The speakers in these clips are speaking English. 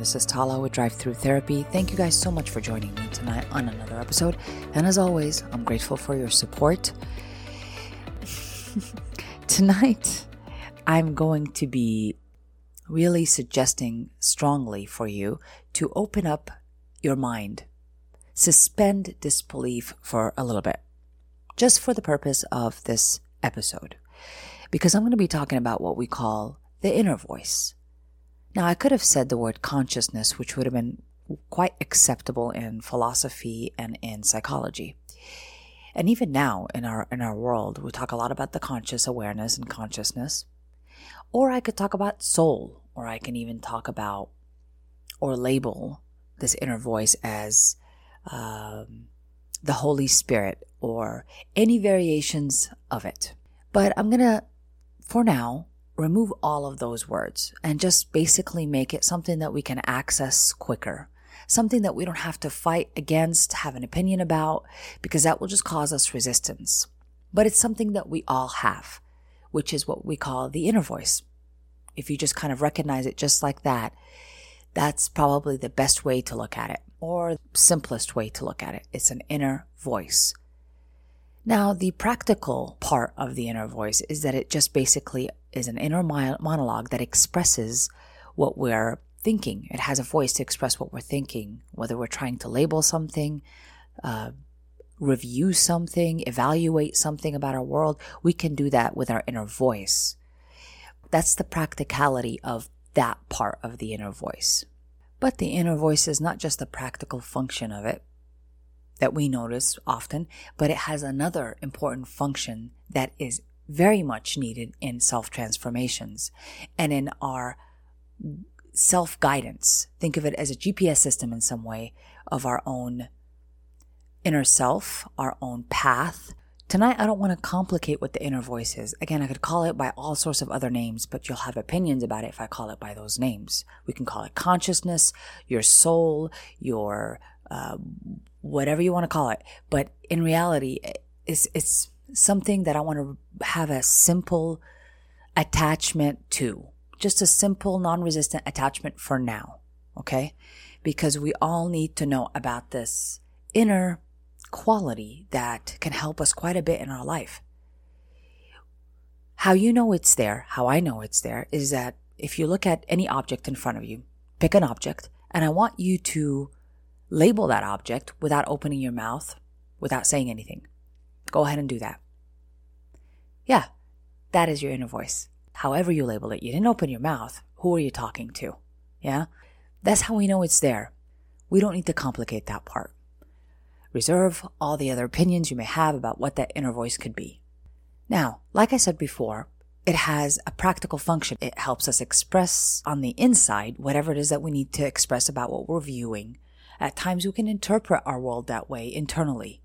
This is Tala with Drive Through Therapy. Thank you guys so much for joining me tonight on another episode. And as always, I'm grateful for your support. tonight, I'm going to be really suggesting strongly for you to open up your mind, suspend disbelief for a little bit, just for the purpose of this episode. Because I'm going to be talking about what we call the inner voice. Now, I could have said the word consciousness, which would have been quite acceptable in philosophy and in psychology. And even now in our in our world, we talk a lot about the conscious awareness and consciousness. Or I could talk about soul, or I can even talk about or label this inner voice as um, the Holy Spirit or any variations of it. But I'm gonna, for now, remove all of those words and just basically make it something that we can access quicker. Something that we don't have to fight against, have an opinion about, because that will just cause us resistance. But it's something that we all have, which is what we call the inner voice. If you just kind of recognize it just like that, that's probably the best way to look at it or simplest way to look at it. It's an inner voice. Now, the practical part of the inner voice is that it just basically is an inner monologue that expresses what we're thinking. It has a voice to express what we're thinking, whether we're trying to label something, uh, review something, evaluate something about our world. We can do that with our inner voice. That's the practicality of that part of the inner voice. But the inner voice is not just the practical function of it that we notice often, but it has another important function that is very much needed in self transformations and in our self guidance. Think of it as a GPS system in some way of our own inner self, our own path. Tonight, I don't want to complicate what the inner voice is. Again, I could call it by all sorts of other names, but you'll have opinions about it if I call it by those names. We can call it consciousness, your soul, your uh, whatever you want to call it. But in reality, it's, it's something that I want to have a simple attachment to. Just a simple, non resistant attachment for now. Okay? Because we all need to know about this inner quality that can help us quite a bit in our life. How you know it's there, how I know it's there, is that if you look at any object in front of you, pick an object, and I want you to label that object without opening your mouth, without saying anything. Go ahead and do that. Yeah, that is your inner voice. However you label it, you didn't open your mouth. Who are you talking to? Yeah? That's how we know it's there. We don't need to complicate that part. Reserve all the other opinions you may have about what that inner voice could be. Now, like I said before, it has a practical function. It helps us express on the inside whatever it is that we need to express about what we're viewing. At times we can interpret our world that way internally.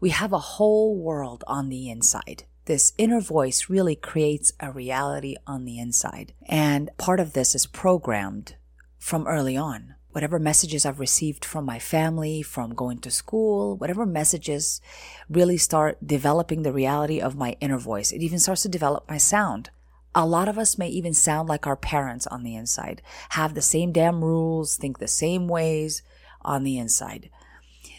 We have a whole world on the inside. This inner voice really creates a reality on the inside. And part of this is programmed from early on. Whatever messages I've received from my family, from going to school, whatever messages really start developing the reality of my inner voice. It even starts to develop my sound. A lot of us may even sound like our parents on the inside, have the same damn rules, think the same ways on the inside.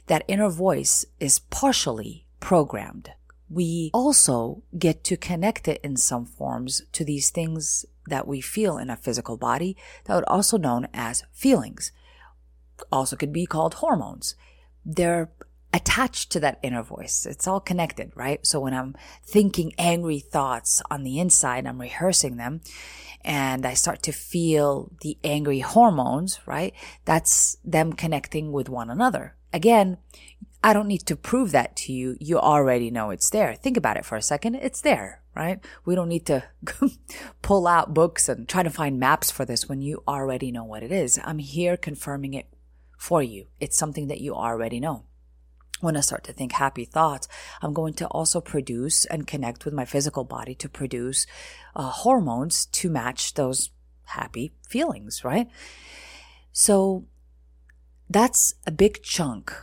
That inner voice is partially programmed we also get to connect it in some forms to these things that we feel in a physical body that are also known as feelings. Also could be called hormones. They're attached to that inner voice. It's all connected, right? So when I'm thinking angry thoughts on the inside, I'm rehearsing them and I start to feel the angry hormones, right? That's them connecting with one another. Again, I don't need to prove that to you. You already know it's there. Think about it for a second. It's there, right? We don't need to pull out books and try to find maps for this when you already know what it is. I'm here confirming it for you. It's something that you already know. When I start to think happy thoughts, I'm going to also produce and connect with my physical body to produce uh, hormones to match those happy feelings, right? So that's a big chunk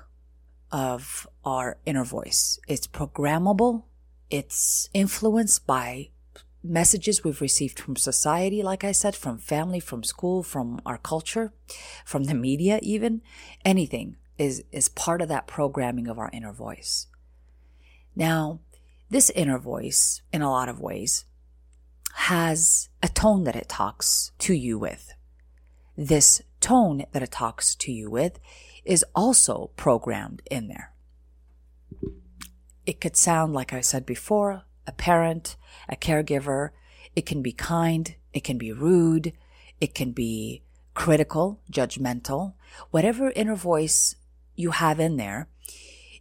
of our inner voice. It's programmable. It's influenced by messages we've received from society, like I said, from family, from school, from our culture, from the media, even anything is, is part of that programming of our inner voice. Now, this inner voice, in a lot of ways, has a tone that it talks to you with. This tone that it talks to you with is also programmed in there. It could sound, like I said before, a parent, a caregiver. It can be kind. It can be rude. It can be critical, judgmental. Whatever inner voice you have in there,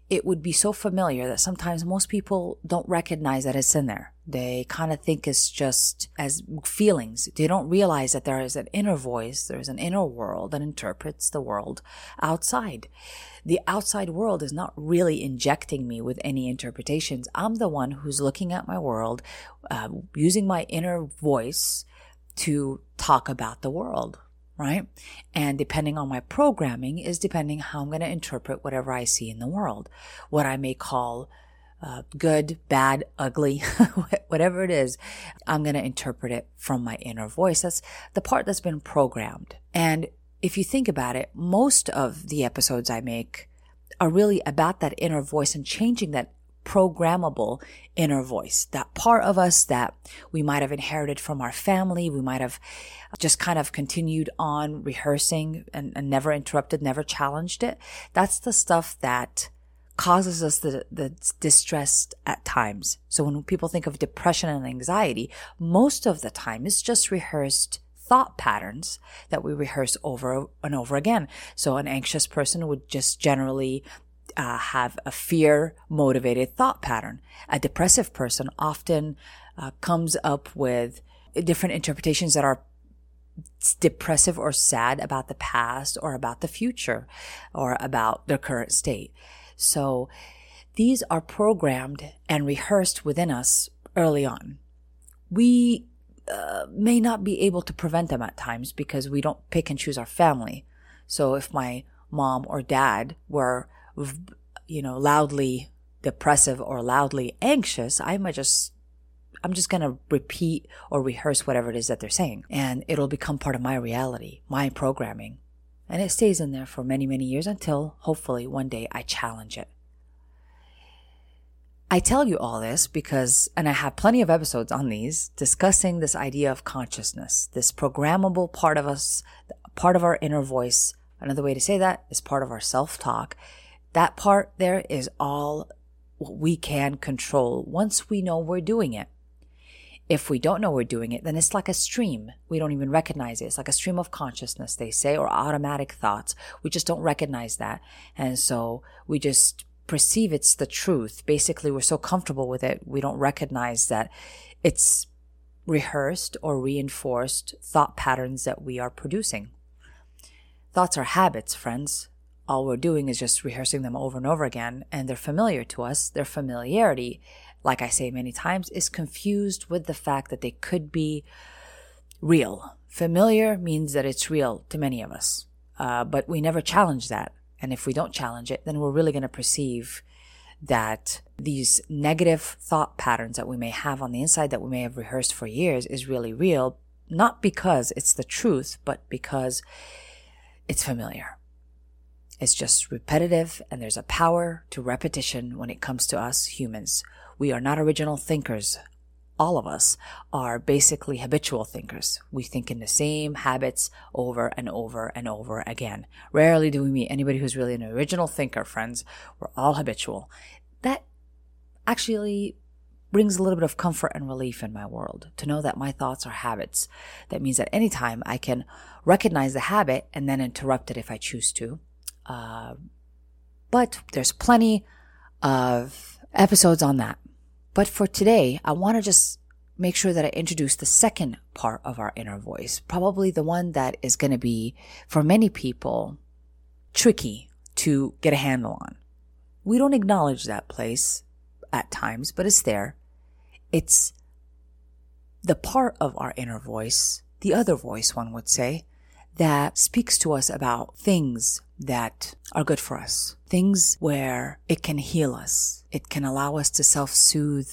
it would be so familiar that sometimes most people don't recognize that it's in there. They kind of think it's just as feelings. They don't realize that there is an inner voice, there's an inner world that interprets the world outside. The outside world is not really injecting me with any interpretations. I'm the one who's looking at my world, uh, using my inner voice to talk about the world right? And depending on my programming is depending how I'm going to interpret whatever I see in the world. What I may call uh, good, bad, ugly, whatever it is, I'm going to interpret it from my inner voice. That's the part that's been programmed. And if you think about it, most of the episodes I make are really about that inner voice and changing that programmable inner voice, that part of us that we might have inherited from our family. We might have just kind of continued on rehearsing and, and never interrupted, never challenged it. That's the stuff that causes us the, the distress at times. So when people think of depression and anxiety, most of the time it's just rehearsed thought patterns that we rehearse over and over again. So an anxious person would just generally uh, have a fear motivated thought pattern. A depressive person often uh, comes up with different interpretations that are depressive or sad about the past or about the future or about their current state. So these are programmed and rehearsed within us early on. We uh, may not be able to prevent them at times because we don't pick and choose our family. So if my mom or dad were you know, loudly depressive or loudly anxious, I might just I'm just going to repeat or rehearse whatever it is that they're saying. And it'll become part of my reality, my programming. And it stays in there for many, many years until hopefully one day I challenge it. I tell you all this because, and I have plenty of episodes on these discussing this idea of consciousness, this programmable part of us, part of our inner voice. Another way to say that is part of our self talk that part there is all we can control once we know we're doing it. If we don't know we're doing it, then it's like a stream. We don't even recognize it. It's like a stream of consciousness, they say, or automatic thoughts. We just don't recognize that. And so we just perceive it's the truth. Basically, we're so comfortable with it, we don't recognize that it's rehearsed or reinforced thought patterns that we are producing. Thoughts are habits, friends all we're doing is just rehearsing them over and over again, and they're familiar to us. Their familiarity, like I say many times, is confused with the fact that they could be real. Familiar means that it's real to many of us, uh, but we never challenge that. And if we don't challenge it, then we're really going to perceive that these negative thought patterns that we may have on the inside that we may have rehearsed for years is really real, not because it's the truth, but because it's familiar. It's just repetitive and there's a power to repetition when it comes to us humans. We are not original thinkers. All of us are basically habitual thinkers. We think in the same habits over and over and over again. Rarely do we meet anybody who's really an original thinker, friends. We're all habitual. That actually brings a little bit of comfort and relief in my world to know that my thoughts are habits. That means at any time I can recognize the habit and then interrupt it if I choose to. Uh, but there's plenty of episodes on that. But for today, I want to just make sure that I introduce the second part of our inner voice, probably the one that is going to be, for many people, tricky to get a handle on. We don't acknowledge that place at times, but it's there. It's the part of our inner voice, the other voice, one would say, that speaks to us about things that are good for us. Things where it can heal us. It can allow us to self-soothe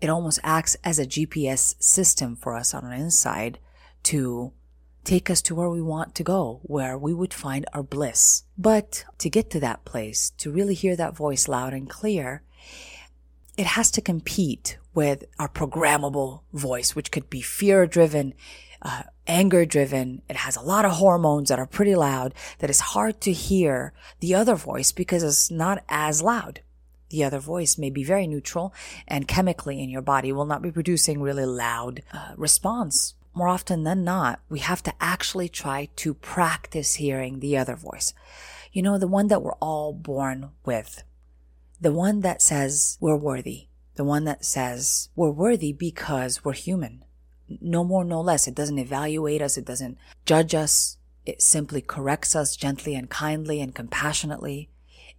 it almost acts as a GPS system for us on our inside to take us to where we want to go, where we would find our bliss. But to get to that place, to really hear that voice loud and clear, it has to compete with our programmable voice, which could be fear driven, uh, anger driven. It has a lot of hormones that are pretty loud that it's hard to hear the other voice because it's not as loud. The other voice may be very neutral and chemically in your body will not be producing really loud uh, response. More often than not, we have to actually try to practice hearing the other voice. You know, the one that we're all born with. The one that says we're worthy. The one that says we're worthy because we're human. No more, no less. It doesn't evaluate us. It doesn't judge us. It simply corrects us gently and kindly and compassionately.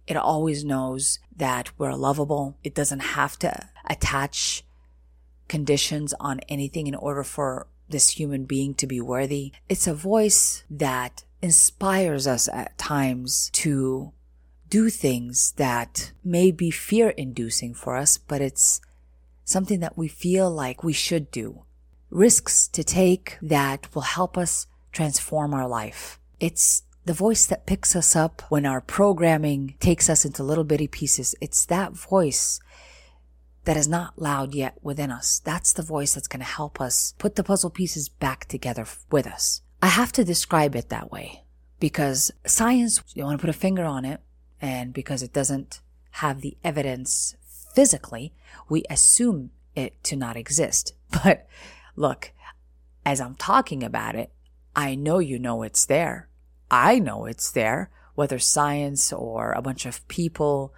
It always knows that we're lovable. It doesn't have to attach conditions on anything in order for this human being to be worthy. It's a voice that inspires us at times to do things that may be fear inducing for us, but it's something that we feel like we should do. Risks to take that will help us transform our life. It's the voice that picks us up when our programming takes us into little bitty pieces. It's that voice that is not loud yet within us. That's the voice that's going to help us put the puzzle pieces back together with us. I have to describe it that way because science, you want to put a finger on it, and because it doesn't have the evidence physically, we assume it to not exist. But look, as I'm talking about it, I know you know it's there. I know it's there, whether science or a bunch of people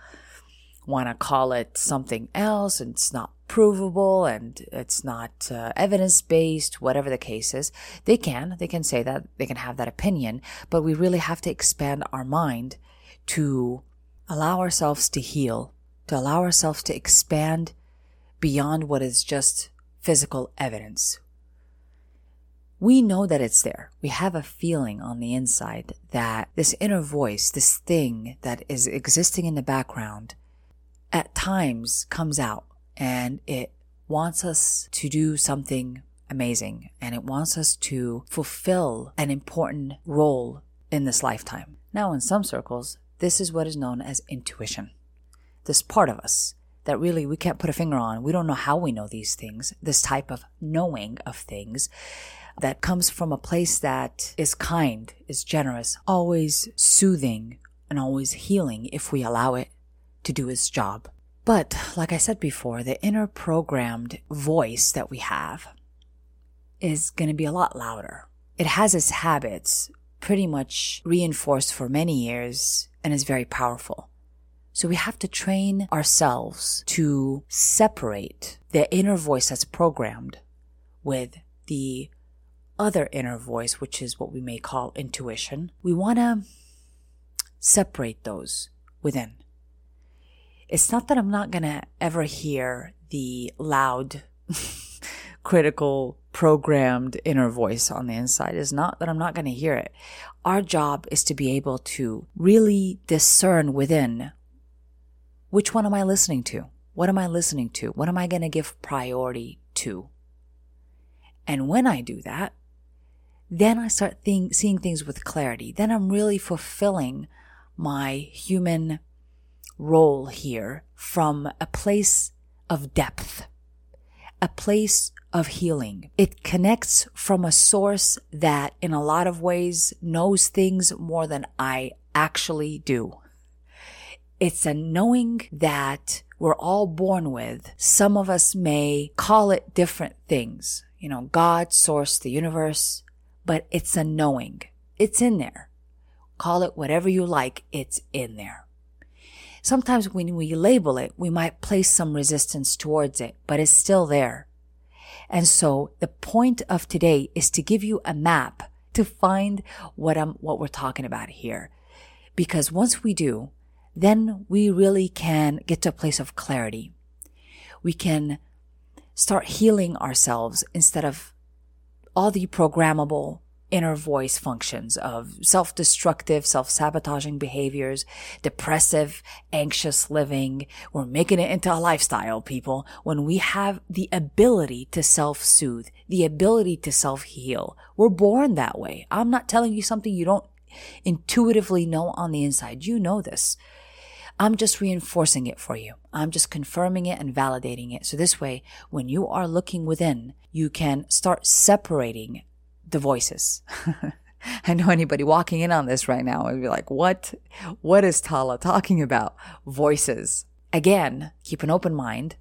want to call it something else and it's not provable and it's not uh, evidence based, whatever the case is, they can, they can say that, they can have that opinion, but we really have to expand our mind to allow ourselves to heal, to allow ourselves to expand beyond what is just physical evidence. We know that it's there. We have a feeling on the inside that this inner voice, this thing that is existing in the background, at times comes out and it wants us to do something amazing and it wants us to fulfill an important role in this lifetime. Now, in some circles, this is what is known as intuition. This part of us that really we can't put a finger on. We don't know how we know these things. This type of knowing of things that comes from a place that is kind, is generous, always soothing, and always healing if we allow it to do its job. But like I said before, the inner programmed voice that we have is going to be a lot louder. It has its habits pretty much reinforced for many years and is very powerful. So we have to train ourselves to separate the inner voice that's programmed with the other inner voice, which is what we may call intuition. We want to separate those within. It's not that I'm not going to ever hear the loud, critical, programmed inner voice on the inside. It's not that I'm not going to hear it. Our job is to be able to really discern within which one am I listening to? What am I listening to? What am I going to give priority to? And when I do that, then I start think, seeing things with clarity. Then I'm really fulfilling my human role here from a place of depth, a place of healing. It connects from a source that in a lot of ways knows things more than I actually do. It's a knowing that we're all born with. Some of us may call it different things, you know, God, source, the universe, but it's a knowing. It's in there. Call it whatever you like. It's in there. Sometimes when we label it, we might place some resistance towards it, but it's still there. And so the point of today is to give you a map to find what I'm, what we're talking about here. Because once we do, then we really can get to a place of clarity. We can start healing ourselves instead of all the programmable inner voice functions of self destructive, self sabotaging behaviors, depressive, anxious living. We're making it into a lifestyle, people, when we have the ability to self soothe, the ability to self heal. We're born that way. I'm not telling you something you don't intuitively know on the inside. You know this. I'm just reinforcing it for you. I'm just confirming it and validating it. So this way, when you are looking within, you can start separating the voices. I know anybody walking in on this right now would be like, what? What is Tala talking about? Voices. Again, keep an open mind.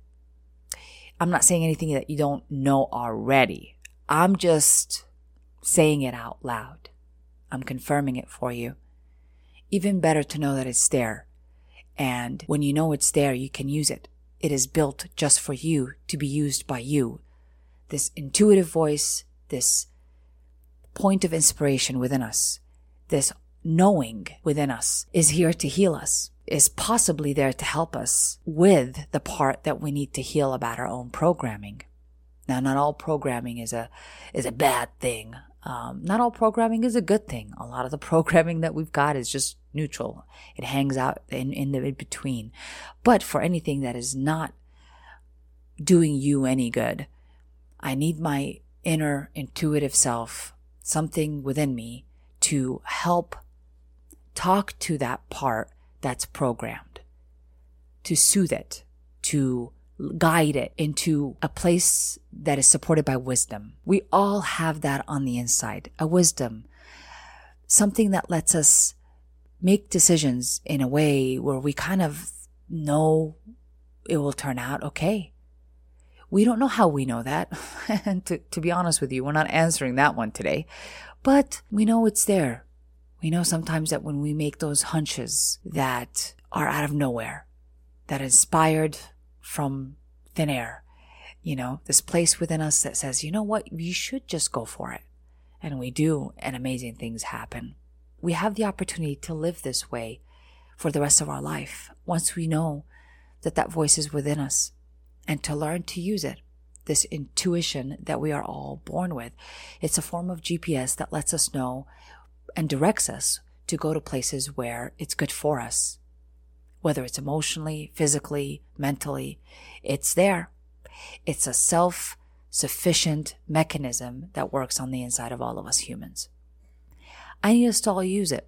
I'm not saying anything that you don't know already. I'm just saying it out loud. I'm confirming it for you. Even better to know that it's there. And when you know it's there, you can use it. It is built just for you to be used by you. This intuitive voice, this point of inspiration within us, this knowing within us is here to heal us, is possibly there to help us with the part that we need to heal about our own programming. Now, not all programming is a, is a bad thing. Um, not all programming is a good thing. A lot of the programming that we've got is just neutral. It hangs out in, in the in between. But for anything that is not doing you any good, I need my inner intuitive self something within me to help talk to that part that's programmed, to soothe it, to guide it into a place that is supported by wisdom. We all have that on the inside, a wisdom, something that lets us make decisions in a way where we kind of know it will turn out okay. We don't know how we know that. and to, to be honest with you, we're not answering that one today. But we know it's there. We know sometimes that when we make those hunches that are out of nowhere, that inspired from thin air, you know, this place within us that says, you know what, you should just go for it. And we do, and amazing things happen. We have the opportunity to live this way for the rest of our life once we know that that voice is within us and to learn to use it. This intuition that we are all born with. It's a form of GPS that lets us know and directs us to go to places where it's good for us. Whether it's emotionally, physically, mentally, it's there. It's a self sufficient mechanism that works on the inside of all of us humans. I need us to all use it.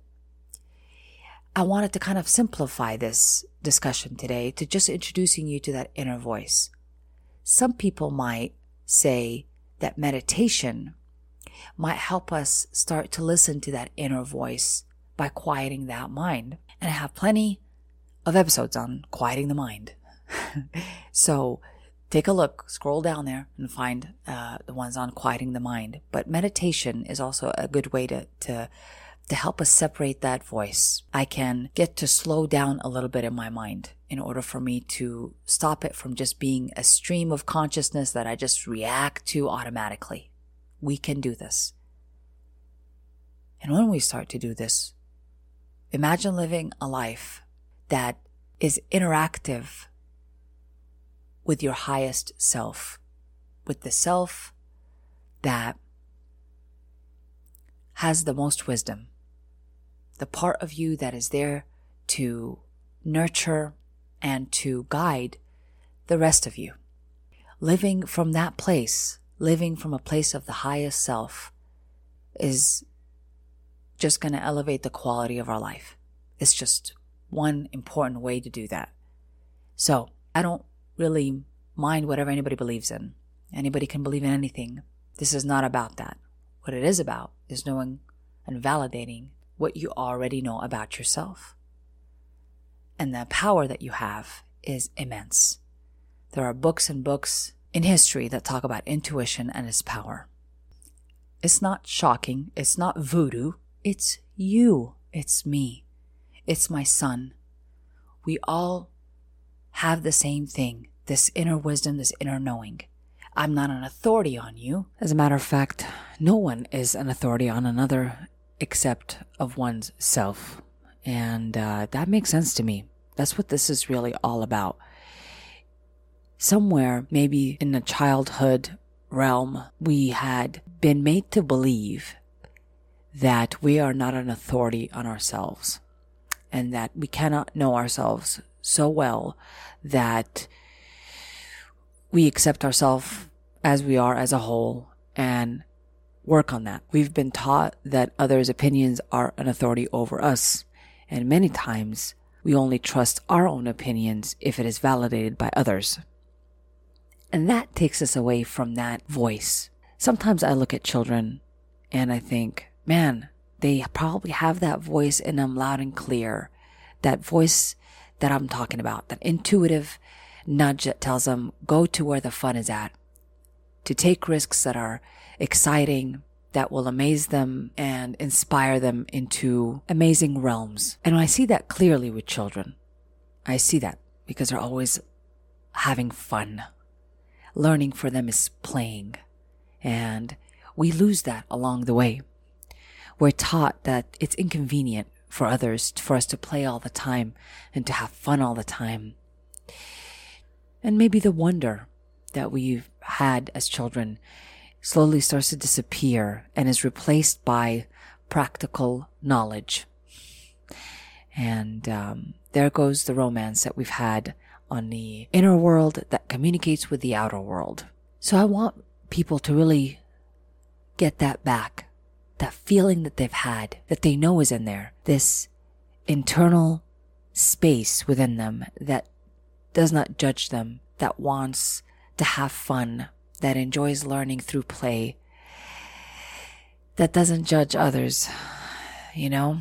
I wanted to kind of simplify this discussion today to just introducing you to that inner voice. Some people might say that meditation might help us start to listen to that inner voice by quieting that mind. And I have plenty of episodes on quieting the mind. so take a look, scroll down there and find uh, the ones on quieting the mind. But meditation is also a good way to, to to help us separate that voice. I can get to slow down a little bit in my mind in order for me to stop it from just being a stream of consciousness that I just react to automatically. We can do this. And when we start to do this, imagine living a life that is interactive with your highest self, with the self that has the most wisdom, the part of you that is there to nurture and to guide the rest of you. Living from that place, living from a place of the highest self, is just going to elevate the quality of our life. It's just one important way to do that. So I don't really mind whatever anybody believes in. Anybody can believe in anything. This is not about that. What it is about is knowing and validating what you already know about yourself. And the power that you have is immense. There are books and books in history that talk about intuition and its power. It's not shocking. It's not voodoo. It's you. It's me. It's my son. We all have the same thing this inner wisdom, this inner knowing. I'm not an authority on you. As a matter of fact, no one is an authority on another except of one's self. And uh, that makes sense to me. That's what this is really all about. Somewhere, maybe in the childhood realm, we had been made to believe that we are not an authority on ourselves and that we cannot know ourselves so well that we accept ourselves as we are as a whole and work on that. We've been taught that others' opinions are an authority over us. And many times we only trust our own opinions if it is validated by others. And that takes us away from that voice. Sometimes I look at children and I think, man, they probably have that voice in them loud and clear. That voice that I'm talking about, that intuitive nudge that tells them, go to where the fun is at. To take risks that are exciting, that will amaze them and inspire them into amazing realms. And I see that clearly with children. I see that because they're always having fun. Learning for them is playing. And we lose that along the way. We're taught that it's inconvenient for others, for us to play all the time and to have fun all the time. And maybe the wonder that we've had as children slowly starts to disappear and is replaced by practical knowledge. And um, there goes the romance that we've had on the inner world that communicates with the outer world. So I want people to really get that back. That feeling that they've had, that they know is in there. This internal space within them that does not judge them, that wants to have fun, that enjoys learning through play, that doesn't judge others. You know,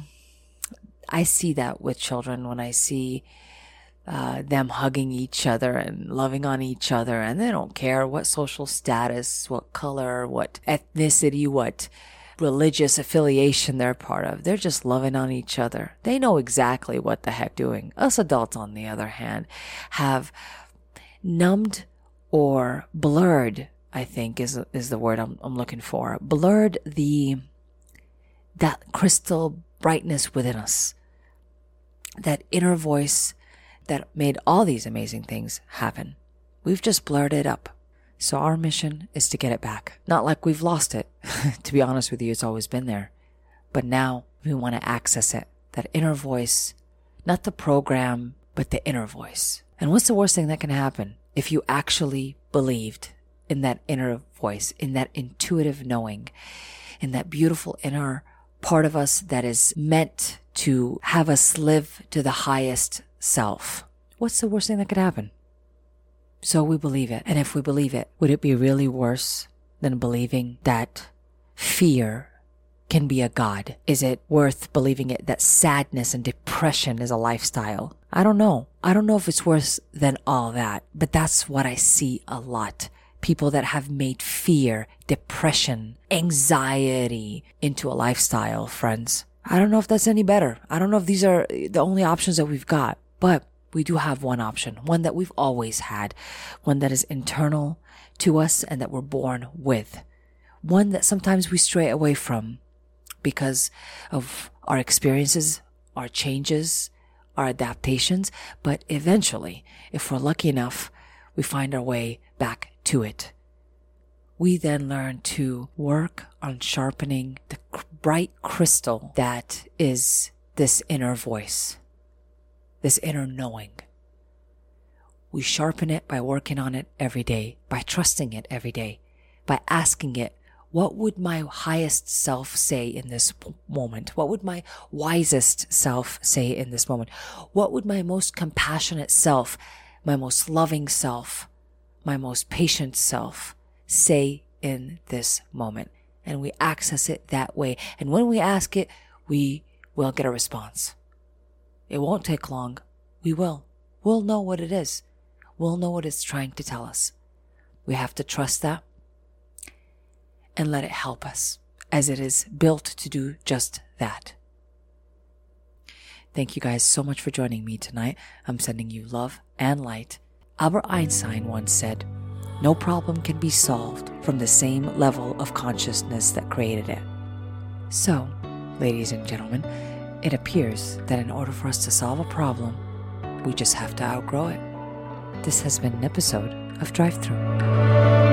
I see that with children when I see uh, them hugging each other and loving on each other, and they don't care what social status, what color, what ethnicity, what religious affiliation they're part of. They're just loving on each other. They know exactly what the heck doing. Us adults, on the other hand, have numbed or blurred I think is is the word I'm, I'm looking for. Blurred the that crystal brightness within us, that inner voice that made all these amazing things happen. We've just blurred it up. So our mission is to get it back. Not like we've lost it. to be honest with you, it's always been there. But now we want to access it. That inner voice, not the program, but the inner voice. And what's the worst thing that can happen if you actually believed in that inner voice, in that intuitive knowing, in that beautiful inner part of us that is meant to have us live to the highest self. What's the worst thing that could happen? So we believe it. And if we believe it, would it be really worse than believing that fear can be a god? Is it worth believing it that sadness and depression is a lifestyle? I don't know. I don't know if it's worse than all that, but that's what I see a lot people that have made fear, depression, anxiety into a lifestyle, friends. I don't know if that's any better. I don't know if these are the only options that we've got, but we do have one option, one that we've always had, one that is internal to us and that we're born with, one that sometimes we stray away from because of our experiences, our changes, our adaptations. But eventually, if we're lucky enough, we find our way back to it. We then learn to work on sharpening the bright crystal that is this inner voice, this inner knowing. We sharpen it by working on it every day, by trusting it every day, by asking it, what would my highest self say in this moment? What would my wisest self say in this moment? What would my most compassionate self, my most loving self, my most patient self say in this moment? And we access it that way. And when we ask it, we will get a response. It won't take long. We will. We'll know what it is. We'll know what it's trying to tell us. We have to trust that and let it help us as it is built to do just that. Thank you guys so much for joining me tonight. I'm sending you love and light Albert Einstein once said, No problem can be solved from the same level of consciousness that created it. So, ladies and gentlemen, it appears that in order for us to solve a problem, we just have to outgrow it. This has been an episode of Drive Through.